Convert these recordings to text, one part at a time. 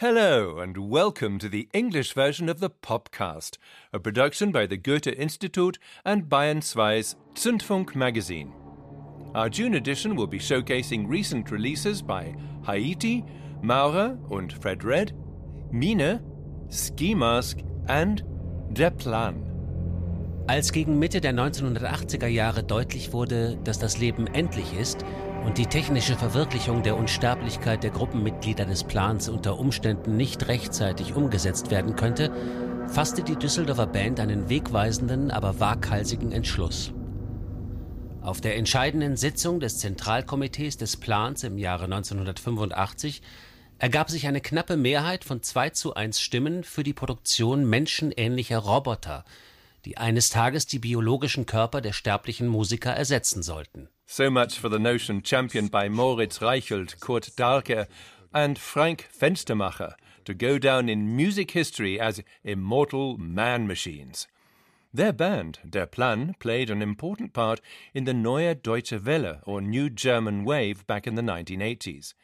Hello, and welcome to the English version of the Popcast, a production by the Goethe Institute and Bayern 2's Zündfunk magazine. Our June edition will be showcasing recent releases by Haiti, Maurer und Fred Red, Mine, Ski Mask and Der Plan. Als gegen Mitte der 1980er Jahre deutlich wurde, dass das Leben endlich ist, und die technische Verwirklichung der Unsterblichkeit der Gruppenmitglieder des Plans unter Umständen nicht rechtzeitig umgesetzt werden könnte, fasste die Düsseldorfer Band einen wegweisenden, aber waghalsigen Entschluss. Auf der entscheidenden Sitzung des Zentralkomitees des Plans im Jahre 1985 ergab sich eine knappe Mehrheit von 2 zu 1 Stimmen für die Produktion menschenähnlicher Roboter, die eines Tages die biologischen Körper der sterblichen Musiker ersetzen sollten. So much for the notion championed by Moritz Reichelt, Kurt Dahlke, and Frank Fenstermacher to go down in music history as immortal man machines. Their band, Der Plan, played an important part in the Neue Deutsche Welle, or New German Wave, back in the 1980s.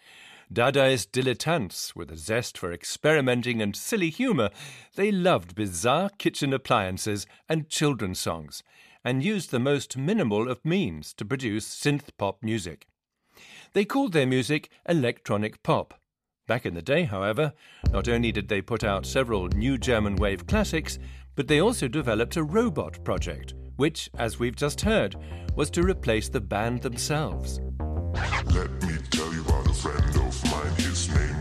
Dadaist dilettantes with a zest for experimenting and silly humour, they loved bizarre kitchen appliances and children's songs, and used the most minimal of means to produce synth pop music. They called their music electronic pop. Back in the day, however, not only did they put out several new German wave classics, but they also developed a robot project, which, as we've just heard, was to replace the band themselves. Let me tell you about a friend of mine. His name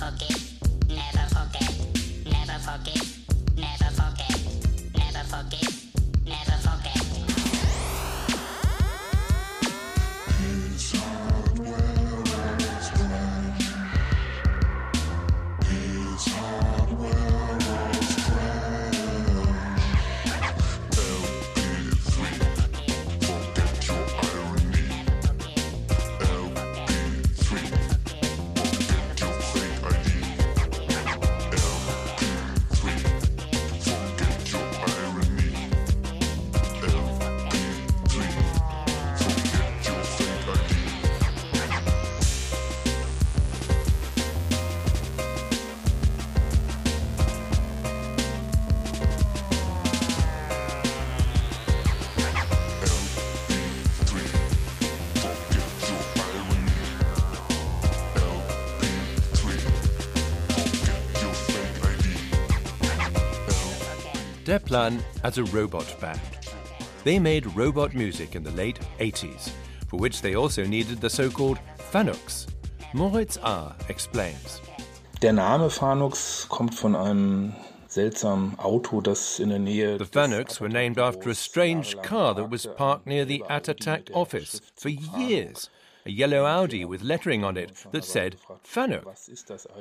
fucking Der Plan as a robot band. They made robot music in the late 80s, for which they also needed the so called Fanux. Moritz A. explains. Der Name Fanux kommt von einem seltsamen Auto, das in der Nähe. The Fanucs were named after a strange car that was parked near the Ata Tak office for years. A yellow Audi with lettering on it that said Fanuc.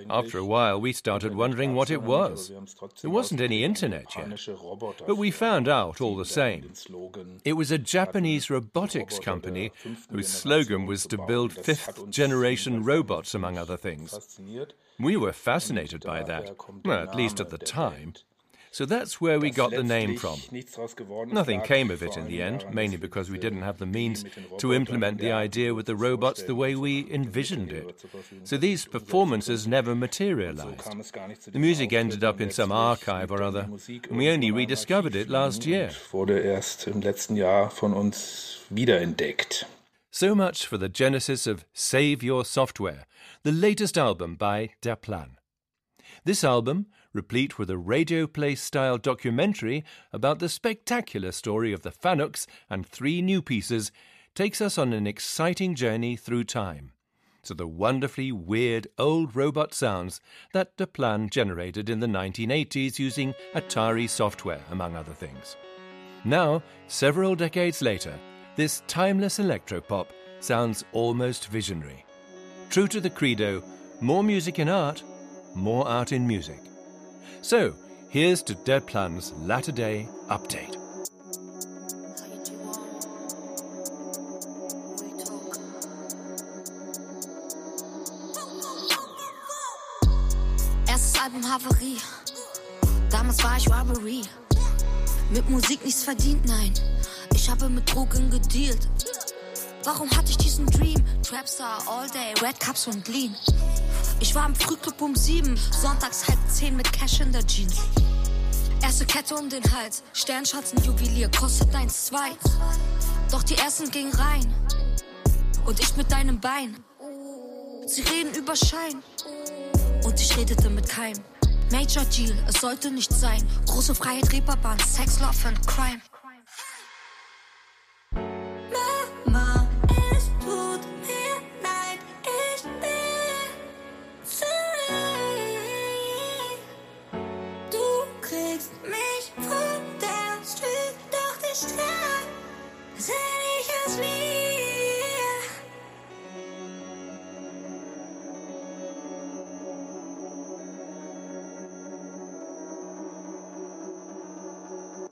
After a while, we started wondering what it was. There wasn't any internet yet. But we found out all the same. It was a Japanese robotics company whose slogan was to build fifth generation robots, among other things. We were fascinated by that, well, at least at the time. So that's where we got the name from. Nothing came of it in the end, mainly because we didn't have the means to implement the idea with the robots the way we envisioned it. So these performances never materialized. The music ended up in some archive or other, and we only rediscovered it last year. Wurde erst im letzten Jahr von uns wiederentdeckt. So much for the genesis of Save Your Software, the latest album by Der Plan. This album, replete with a radio play style documentary about the spectacular story of the Fanucs and three new pieces, takes us on an exciting journey through time to the wonderfully weird old robot sounds that the plan generated in the 1980s using Atari software, among other things. Now, several decades later, this timeless electropop sounds almost visionary. True to the credo, more music in art, more art in music. So, here's to Dead Plan's latter day update. Erstes Album Havarie. Damals war ich Robbery. Mit Musik nichts verdient, nein. Ich habe mit Drogen gedealt. Warum hatte ich diesen Dream? Trapstar all day, Red Cups und Lean. Ich war im Frühclub um sieben, sonntags halb zehn mit Cash in der Jeans. Erste Kette um den Hals, Sternschatzen, Juwelier, kostet eins zwei. Doch die ersten gingen rein. Und ich mit deinem Bein. Sie reden über Schein. Und ich redete mit keinem. Major Deal, es sollte nicht sein. Große Freiheit, Reeperbahn, Sex, Love and Crime.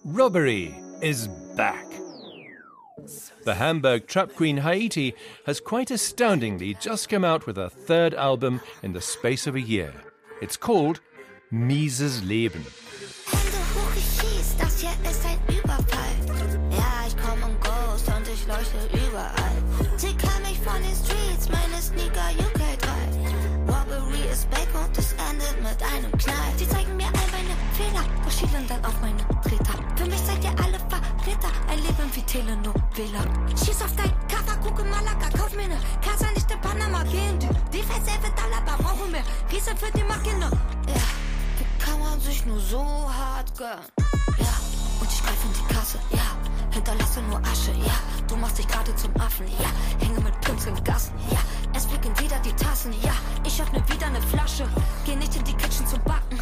Robbery is back. The Hamburg trap queen Haiyti has quite astoundingly just come out with a third album in the space of a year. It's called Mieses Leben. Sie kann mich von den Streets, meine Sneaker UK 3. Robbery ist back und es endet mit einem Knall. Sie zeigen mir all meine Fehler, dann meine. Für mich seid ihr alle Verräter, ein Leben wie Telenovela. Schieß auf dein Cover, gucke Malaga, kauf mir ne Casa nicht in Panama, gehen du. Die Versäfe Dollar, brauchen mehr. Riese für die Maschine. Ja. Wie kann man sich nur so hart gönnen? Ja, und ich greif in die Kasse, ja. Hinterlasse nur Asche, ja. Du machst dich gerade zum Affen, ja. Hänge mit Pimps in Gassen, ja. Es fliegen wieder die Tassen, ja. Ich öffne wieder ne Flasche. Geh nicht in die Kitchen zum Backen.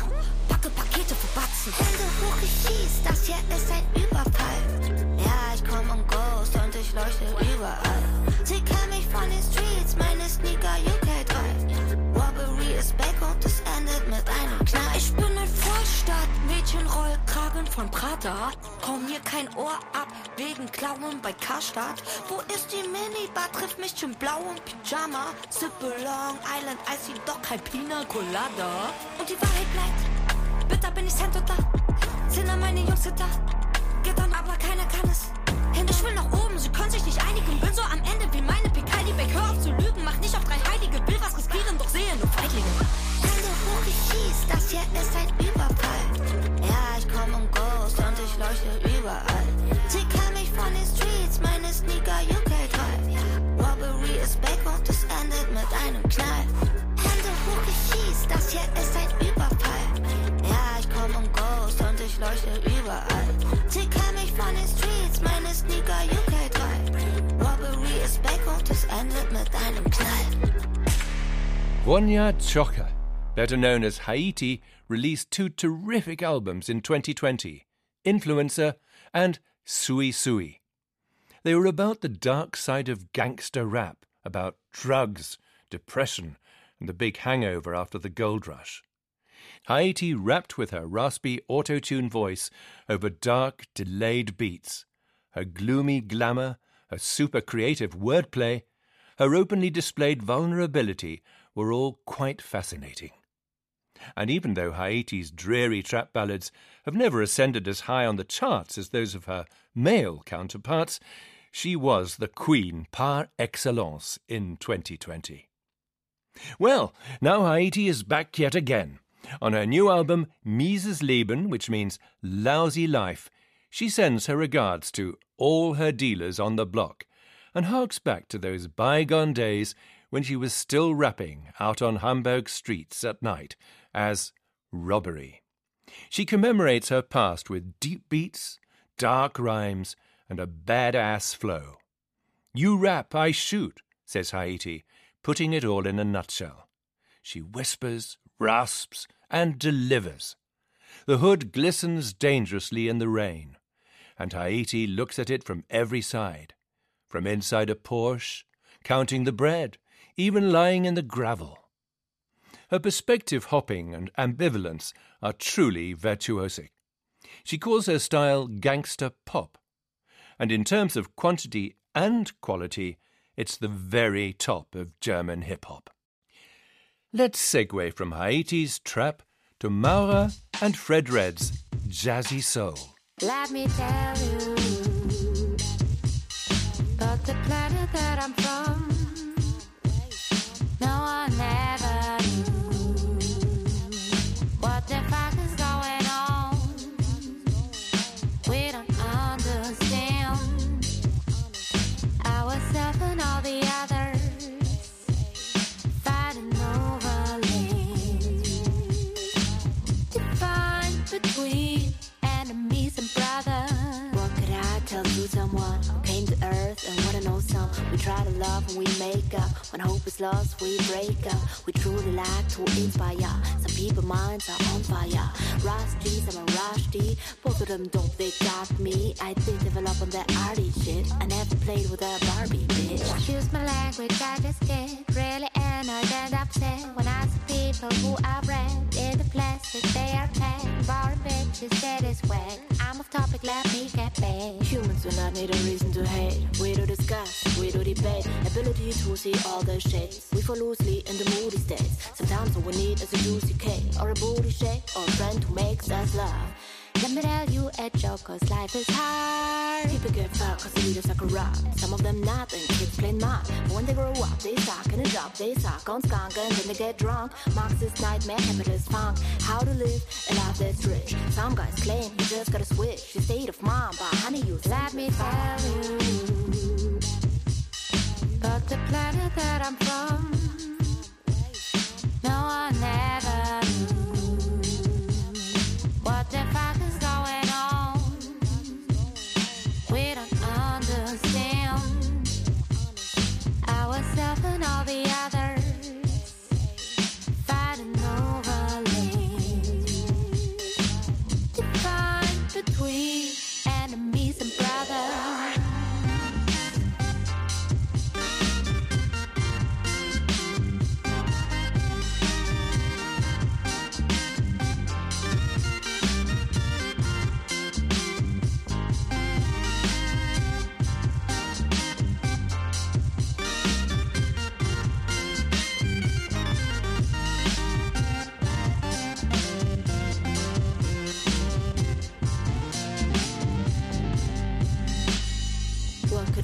Packe Pakete für Batzen. Hände hoch, ich schieß, das hier ist ein Überfall. Ja, ich komm im Ghost und ich leuchte überall. Sie kennen mich von den Streets, meine Sneaker UK 3. Robbery ist back und es endet mit einem Knall. Ich bin ein Vorstadt, Mädchen Rollkragen von Prada. Komm mir kein Ohr ab, wegen Klauen bei Karstadt. Wo ist die Minibar? Trifft mich im blauen Pyjama. Sippe Long Island, Icy, doch kein Pina Colada. Und die Wahrheit bleibt, bitter bin ich Cent da. Sind da meine Jungs da? Geht dann aber keiner kann es. Hin, ich will nach oben, sie können sich nicht einigen. Bin so am Ende wie meine PK, die Back. Hör auf zu lügen, mach nicht auf drei Heilige. Will was riskieren, doch sehe nur Feiglinge. Hände hoch, ich schieß, das hier ist ein Überfall. Ja, ich komm im Ghost und ich leuchte überall. Sie kennen mich von den Streets, meine Sneaker UK 3. Robbery ist back und es endet mit einem Knall. Hände hoch, ich schieß, das hier ist ein Überfall. ich leuchte überall. Von den Streets, meine Sneaker UK3. Robbery ist back und es endet mit einem Knall. Ronja Zschoche, better known as Haiyti, released two terrific albums in 2020 Influencer and Sui Sui. They were about the dark side of gangster rap, about drugs, depression, and the big hangover after the gold rush. Haiyti rapped with her raspy auto tune voice over dark, delayed beats. Her gloomy glamour, her super creative wordplay, her openly displayed vulnerability were all quite fascinating. And even though Haiyti's dreary trap ballads have never ascended as high on the charts as those of her male counterparts, she was the queen par excellence in 2020. Well, now Haiyti is back yet again. On her new album, Mieses Leben, which means lousy life, she sends her regards to all her dealers on the block and harks back to those bygone days when she was still rapping out on Hamburg streets at night as robbery. She commemorates her past with deep beats, dark rhymes, and a badass flow. You rap, I shoot, says Haiyti, putting it all in a nutshell. She whispers, rasps, and delivers. The hood glistens dangerously in the rain, and Haiyti looks at it from every side from inside a Porsche, counting the bread, even lying in the gravel. Her perspective hopping and ambivalence are truly virtuosic. She calls her style gangster pop, and in terms of quantity and quality, it's the very top of German hip hop. Let's segue from Haiyti's trap to Maura and Fred Red's jazzy soul. Let me tell you about the planet that I'm from. Wanna know some? We try to love and we make up. When hope is lost, we break up. We truly like to inspire. Some people's minds are on fire. Rusty, some are rusty. Both of them don't they got me. I did develop on that arty shit. I never played with a Barbie bitch. Excuse my language, I just get really annoyed and upset when I see people who are bred in the plastic. They are packed, boring bitches that is wet. I'm off topic, let me get back. Humans do not need a reason to hate. We do discuss, we do debate. Ability to see all the shades. We fall loosely in the moody states. Sometimes all we need is a juicy cake or a booty shake or a friend who makes us laugh. Let me tell you a joke, cause life is hard. People get fucked cause leaders are corrupt. Some of them not, and kids play. But when they grow up, they suck in a job, they suck on skunk, and then they get drunk. Marxist nightmare, capitalist funk. How to live a life that's rich. Some guys claim you just gotta switch your state of mind, but honey, you let me tell you. That I'm from,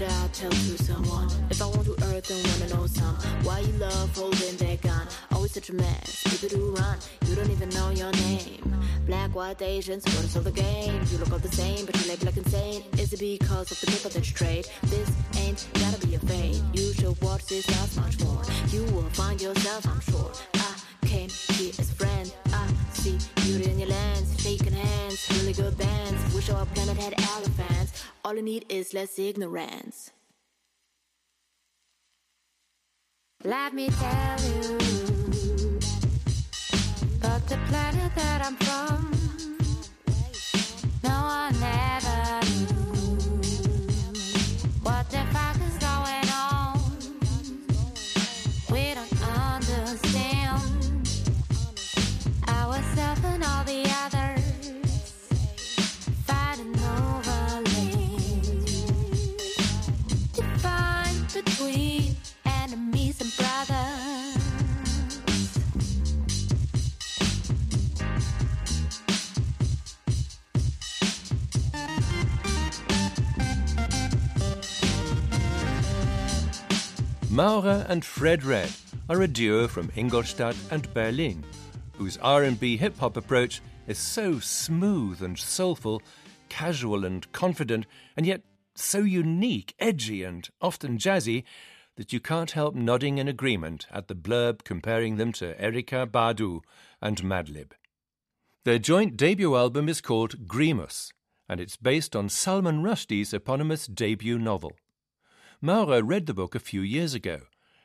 What could I tell to someone if I want to earth and wanna know some? Why you love holding that gun? Always such a mess. People do run, you don't even know your name. Black, white, Asians, what of the game? You look all the same, but you label like insane. Is it because of the people that you trade? This ain't gotta be a fate. You should watch this out much more. You will find yourself, I'm sure. I came here as a friend. I see beauty in your lens, shaking really good bands. Wish our planet had elephants. All you need is less ignorance. Let me tell you about the planet that I'm from. No one ever knew what the fuck is going on. We don't understand ourselves and all the others Maura and Fred Red are a duo from Ingolstadt and Berlin, whose R&B hip-hop approach is so smooth and soulful, casual and confident, and yet so unique, edgy and often jazzy that you can't help nodding in agreement at the blurb comparing them to Erykah Badu and Madlib. Their joint debut album is called Grimus, and it's based on Salman Rushdie's eponymous debut novel. Maura read the book a few years ago,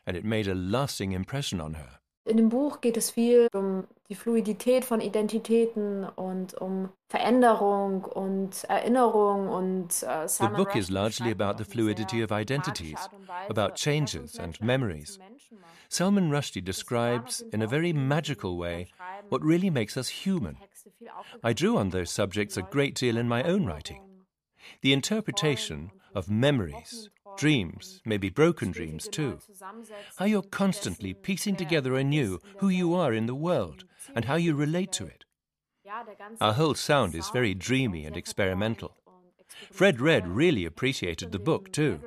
and it made a lasting impression on her. In dem Buch geht es viel um die Fluidität von Identitäten und um Veränderung und Erinnerung und äh, The book is largely about the fluidity of identities, Art und Weise, about changes and memories. zu Menschen macht. Salman Rushdie describes, in a very magical way, what really makes us human. I drew on those subjects a great deal in my own writing. The interpretation of memories, dreams, maybe broken dreams too. How you're constantly piecing together anew who you are in the world and how you relate to it. Our whole sound is very dreamy and experimental. Fred Red really appreciated the book too.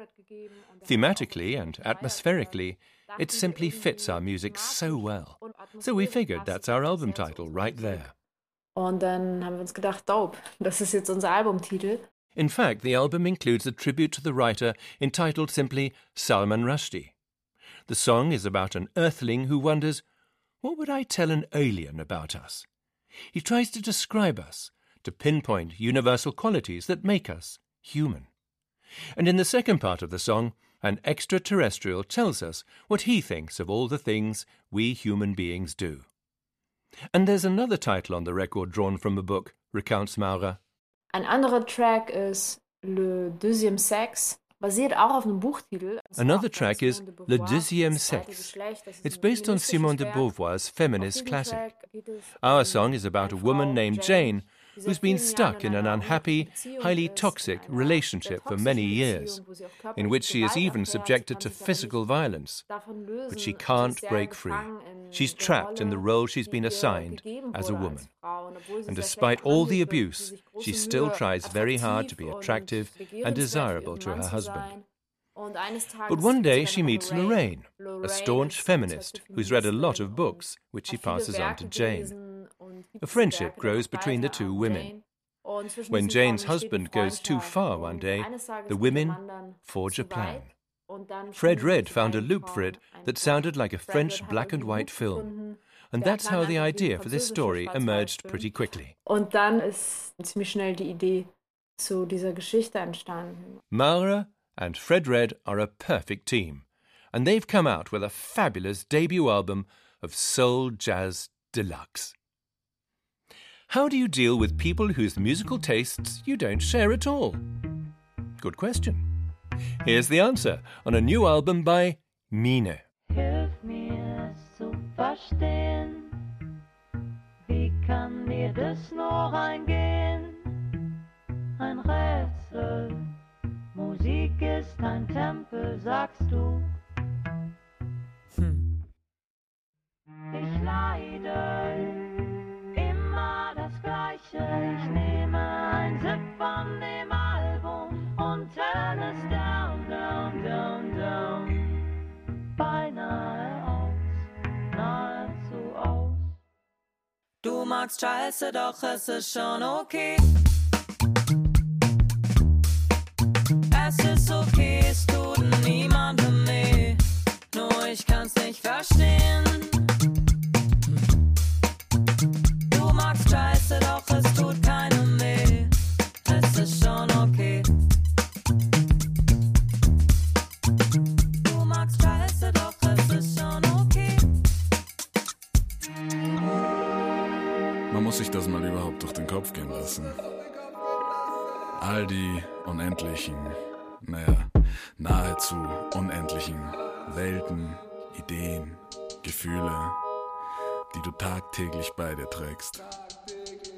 Thematically and atmospherically, it simply fits our music so well. So we figured that's our album title right there. Und dann haben wir uns gedacht, dope, das ist jetzt unser Albumtitel. In fact, the album includes a tribute to the writer entitled simply Salman Rushdie. The song is about an earthling who wonders, What would I tell an alien about us? He tries to describe us, to pinpoint universal qualities that make us human. And in the second part of the song, an extraterrestrial tells us what he thinks of all the things we human beings do. And there's another title on the record drawn from a book, recounts Maura. Ein anderer Track ist Le Deuxième Sexe, basiert auch auf einem Buchtitel. Another track is Le Deuxième Sexe. It's based on Simone de Beauvoir's feminist classic. Our um song is about a woman named Jane who's been stuck in an unhappy, highly toxic relationship for many years, in which she is even subjected to physical violence. But she can't break free. She's trapped in the role she's been assigned as a woman. And despite all the abuse, she still tries very hard to be attractive and desirable to her husband. But one day she meets Lorraine, a staunch feminist who's read a lot of books, which she passes on to Jane. A friendship grows between the two women. When Jane's husband goes too far one day, the women forge a plan. Fred Red found a loop for it that sounded like a French black and white film. And that's how the idea for this story emerged pretty quickly. Und dann ist ziemlich schnell die Idee zu dieser Geschichte entstanden. Maura and Fred Red are a perfect team, and they've come out with a fabulous debut album of soul jazz deluxe. How do you deal with people whose musical tastes you don't share at all? Good question. Here's the answer on a new album by Mine. Hilf mir es zu verstehen. Wie kann mir das nur eingehen? Ein Rätsel. Musik ist ein Tempel, sagst du. Hm. Ich leide magst Scheiße, doch es ist schon okay. Es ist okay, es tut niemandem weh. Nur ich kann's nicht verstehen. All die unendlichen, naja, nahezu unendlichen Welten, Ideen, Gefühle, die du tagtäglich bei dir trägst.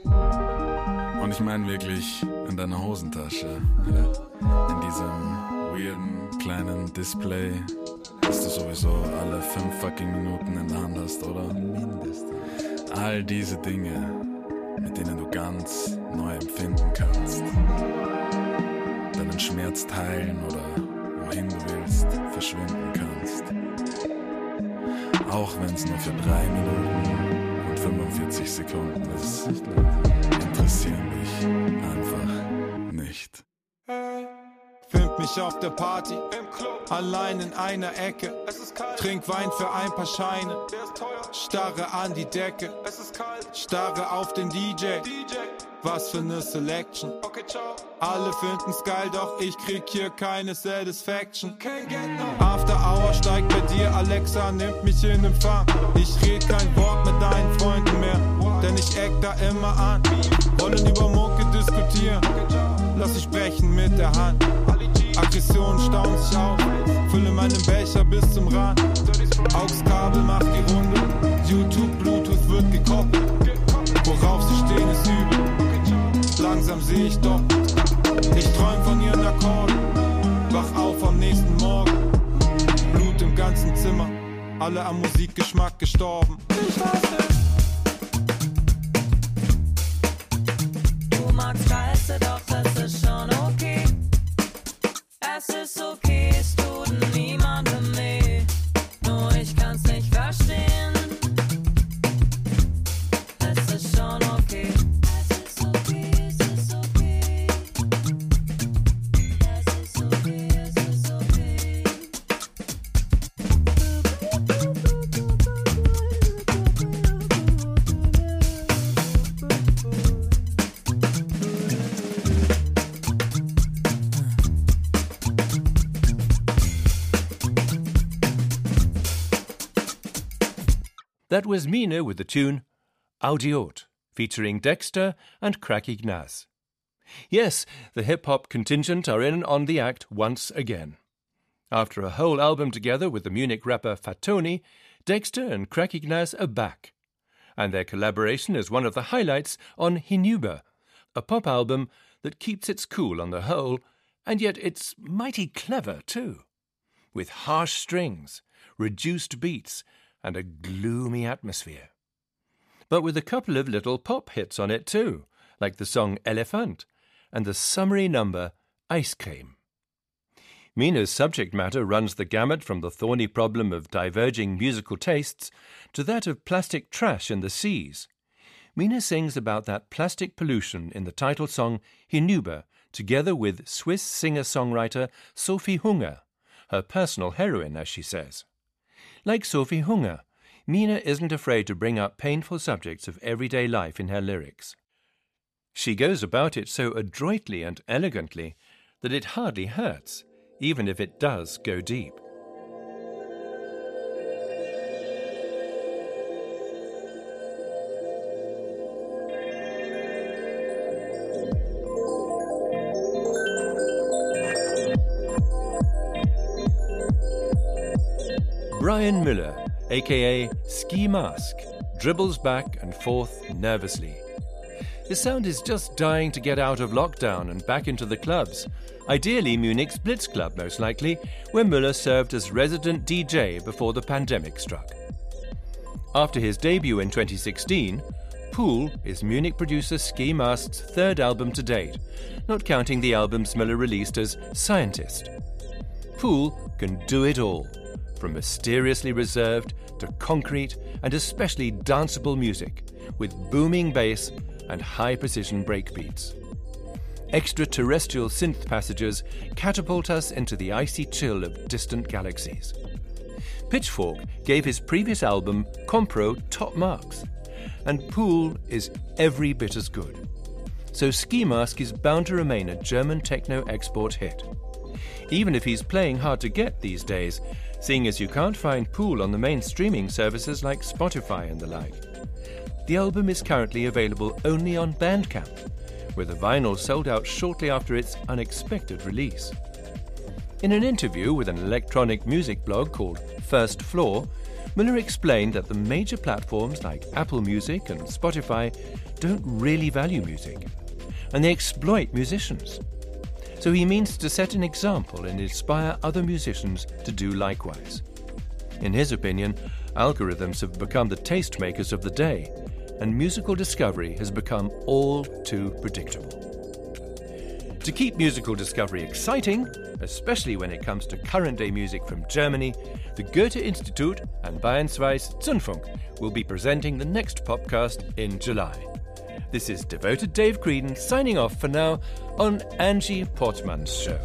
Und ich meine wirklich in deiner Hosentasche, ja, in diesem weirden kleinen Display, das du sowieso alle fünf fucking Minuten in der Hand hast, oder? Mindestens. All diese Dinge, denen du ganz neu empfinden kannst. Deinen Schmerz teilen oder wohin du willst, verschwinden kannst. Auch wenn es nur für drei Minuten und 45 Sekunden ist, interessieren mich einfach nicht. Filmt mich auf der Party, allein in einer Ecke. Trink Wein für ein paar Scheine, starre an die Decke, starre auf den DJ. Was für ne Selection. Alle finden's geil, doch ich krieg hier keine Satisfaction. After Hour steigt bei dir, Alexa nimmt mich in Empfang. Ich red kein Wort mit deinen Freunden mehr, denn ich eck da immer an. Wollen über Mucke diskutieren, lass ich sprechen mit der Hand. Aggression staut sich auf, fülle meinen Becher bis zum Rand. AUX-Kabel macht die Runde, YouTube, Bluetooth wird gekoppelt. Worauf sie stehen ist übel, langsam seh ich doch. Ich träum von ihren Akkorden, wach auf am nächsten Morgen. Blut im ganzen Zimmer, alle am Musikgeschmack gestorben. Ich hasse Du That was Mine with the tune Audiot, featuring Dexter and Crack Ignaz. Yes, the hip hop contingent are in on the act once again. After a whole album together with the Munich rapper Fatoni, Dexter and Crack Ignaz are back. And their collaboration is one of the highlights on Hinüber, a pop album that keeps its cool on the whole, and yet it's mighty clever too. With harsh strings, reduced beats, and a gloomy atmosphere. But with a couple of little pop hits on it too, like the song Elephant and the summery number Ice Cream. Mine's subject matter runs the gamut from the thorny problem of diverging musical tastes to that of plastic trash in the seas. Mine sings about that plastic pollution in the title song Hinüber, together with Swiss singer songwriter Sophie Hunger, her personal heroine, as she says. Like Sophie Hunger, Mine isn't afraid to bring up painful subjects of everyday life in her lyrics. She goes about it so adroitly and elegantly that it hardly hurts, even if it does go deep. Bryan Müller, aka Skee Mask, dribbles back and forth nervously. His sound is just dying to get out of lockdown and back into the clubs. Ideally, Munich's Blitz Club, most likely, where Müller served as resident DJ before the pandemic struck. After his debut in 2016, Pool is Munich producer Skee Mask's third album to date, not counting the albums Müller released as SCNTST. Pool can do it all, from mysteriously reserved to concrete and especially danceable music, with booming bass and high precision breakbeats. Extraterrestrial synth passages catapult us into the icy chill of distant galaxies. Pitchfork gave his previous album Compro top marks, and Pool is every bit as good. So Skee Mask is bound to remain a German techno export hit. Even if he's playing hard to get these days, seeing as you can't find Pool on the main streaming services like Spotify and the like. the album is currently available only on Bandcamp, where the vinyl sold out shortly after its unexpected release. In an interview with an electronic music blog called First Floor, Müller explained that the major platforms like Apple Music and Spotify don't really value music, and they exploit musicians. So he means to set an example and inspire other musicians to do likewise. In his opinion, algorithms have become the tastemakers of the day, and musical discovery has become all too predictable. To keep musical discovery exciting, especially when it comes to current day music from Germany, the Goethe Institute and Bayern2's Zündfunk will be presenting the next podcast in July. This is devoted Dave Creedon signing off for now on Angie Portman's show.